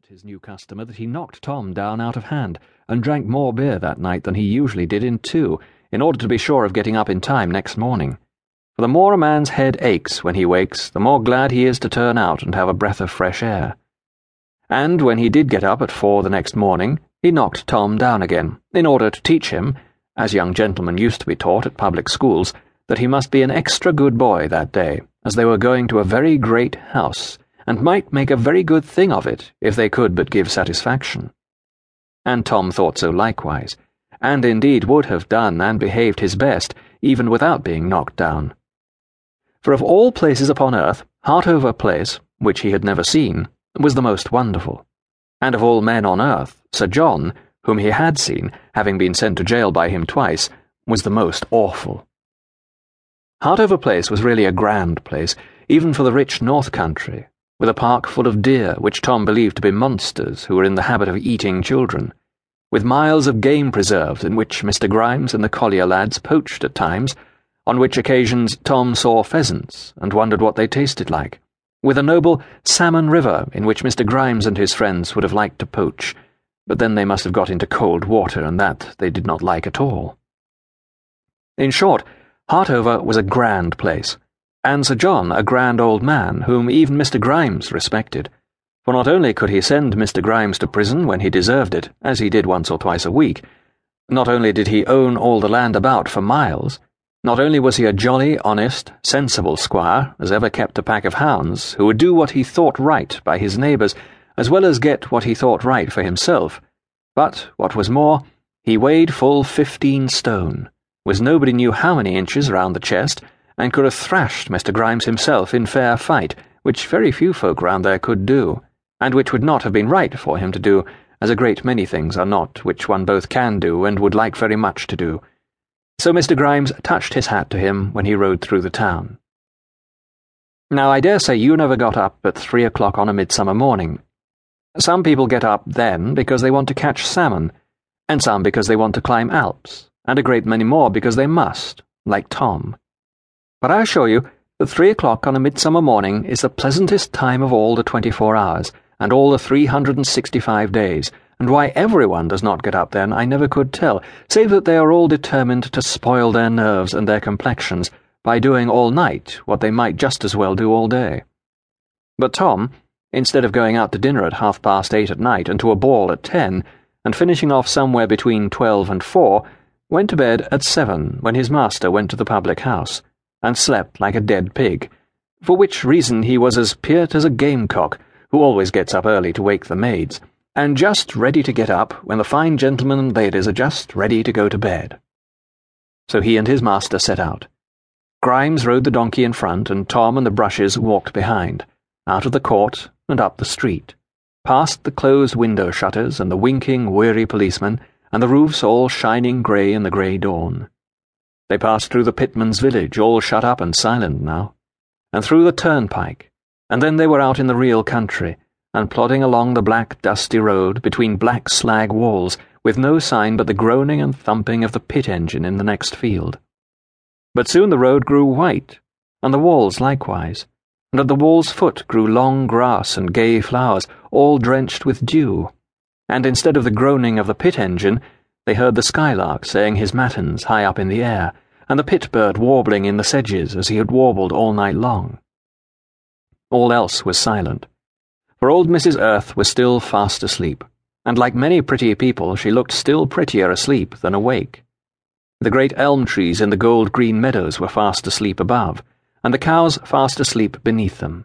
at his new customer that he knocked Tom down out of hand and drank more beer that night than he usually did in two, in order to be sure of getting up in time next morning. For the more a man's head aches when he wakes, the more glad he is to turn out and have a breath of fresh air. And when he did get up at four the next morning, he knocked Tom down again, in order to teach him, as young gentlemen used to be taught at public schools, that he must be an extra good boy that day, as they were going to a very great house and might make a very good thing of it if they could but give satisfaction. And Tom thought so likewise, and indeed would have done and behaved his best, even without being knocked down. For of all places upon earth, Hartover Place, which he had never seen, was the most wonderful. And of all men on earth, Sir John, whom he had seen, having been sent to jail by him twice, was the most awful. Hartover Place was really a grand place, even for the rich North Country, with a park full of deer, which Tom believed to be monsters who were in the habit of eating children, with miles of game preserves in which Mr. Grimes and the collier lads poached at times, on which occasions Tom saw pheasants and wondered what they tasted like, with a noble salmon river in which Mr. Grimes and his friends would have liked to poach, but then they must have got into cold water, and that they did not like at all. In short, Hartover was a grand place and Sir John a grand old man whom even Mr. Grimes respected. For not only could he send Mr. Grimes to prison when he deserved it, as he did once or twice a week, not only did he own all the land about for miles, not only was he a jolly, honest, sensible squire, as ever kept a pack of hounds, who would do what he thought right by his neighbours, as well as get what he thought right for himself, but, what was more, he weighed full fifteen stone, was nobody knew how many inches round the chest, and could have thrashed Mr. Grimes himself in fair fight, which very few folk round there could do, and which would not have been right for him to do, as a great many things are not which one both can do and would like very much to do. So Mr. Grimes touched his hat to him when he rode through the town. Now, I dare say you never got up at three o'clock on a midsummer morning. Some people get up then because they want to catch salmon, and some because they want to climb Alps, and a great many more because they must, like Tom. But I assure you that three o'clock on a midsummer morning is the pleasantest time of all the twenty four hours, and all the three hundred and sixty five days, and why everyone does not get up then I never could tell, save that they are all determined to spoil their nerves and their complexions by doing all night what they might just as well do all day. But Tom, instead of going out to dinner at half past eight at night and to a ball at ten, and finishing off somewhere between twelve and four, went to bed at seven when his master went to the public house and slept like a dead pig, for which reason he was as peart as a gamecock, who always gets up early to wake the maids, and just ready to get up when the fine gentlemen and ladies are just ready to go to bed. So he and his master set out. Grimes rode the donkey in front, and Tom and the brushes walked behind, out of the court and up the street, past the closed window shutters and the winking, weary policemen, and the roofs all shining grey in the grey dawn. They passed through the pitman's village, all shut up and silent now, and through the turnpike, and then they were out in the real country, and plodding along the black, dusty road between black slag walls, with no sign but the groaning and thumping of the pit engine in the next field. But soon the road grew white, and the walls likewise, and at the wall's foot grew long grass and gay flowers, all drenched with dew, and instead of the groaning of the pit engine, they heard the skylark saying his matins high up in the air, and the pit bird warbling in the sedges as he had warbled all night long. All else was silent, for old Mrs. Earth was still fast asleep, and like many pretty people, she looked still prettier asleep than awake. The great elm trees in the gold green meadows were fast asleep above, and the cows fast asleep beneath them.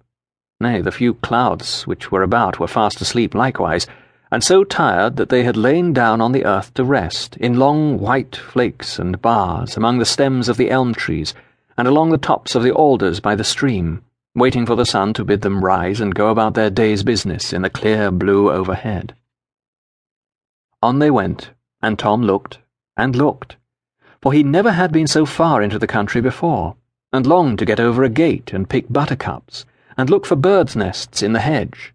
Nay, the few clouds which were about were fast asleep likewise and so tired that they had lain down on the earth to rest, in long white flakes and bars among the stems of the elm trees, and along the tops of the alders by the stream, waiting for the sun to bid them rise and go about their day's business in the clear blue overhead. On they went, and Tom looked, and looked, for he never had been so far into the country before, and longed to get over a gate and pick buttercups, and look for birds' nests in the hedge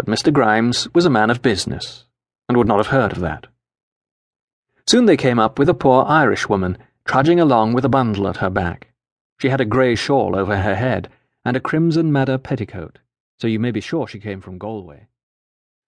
but Mr. Grimes was a man of business, and would not have heard of that. Soon they came up with a poor Irishwoman, trudging along with a bundle at her back. She had a grey shawl over her head, and a crimson madder petticoat, so you may be sure she came from Galway.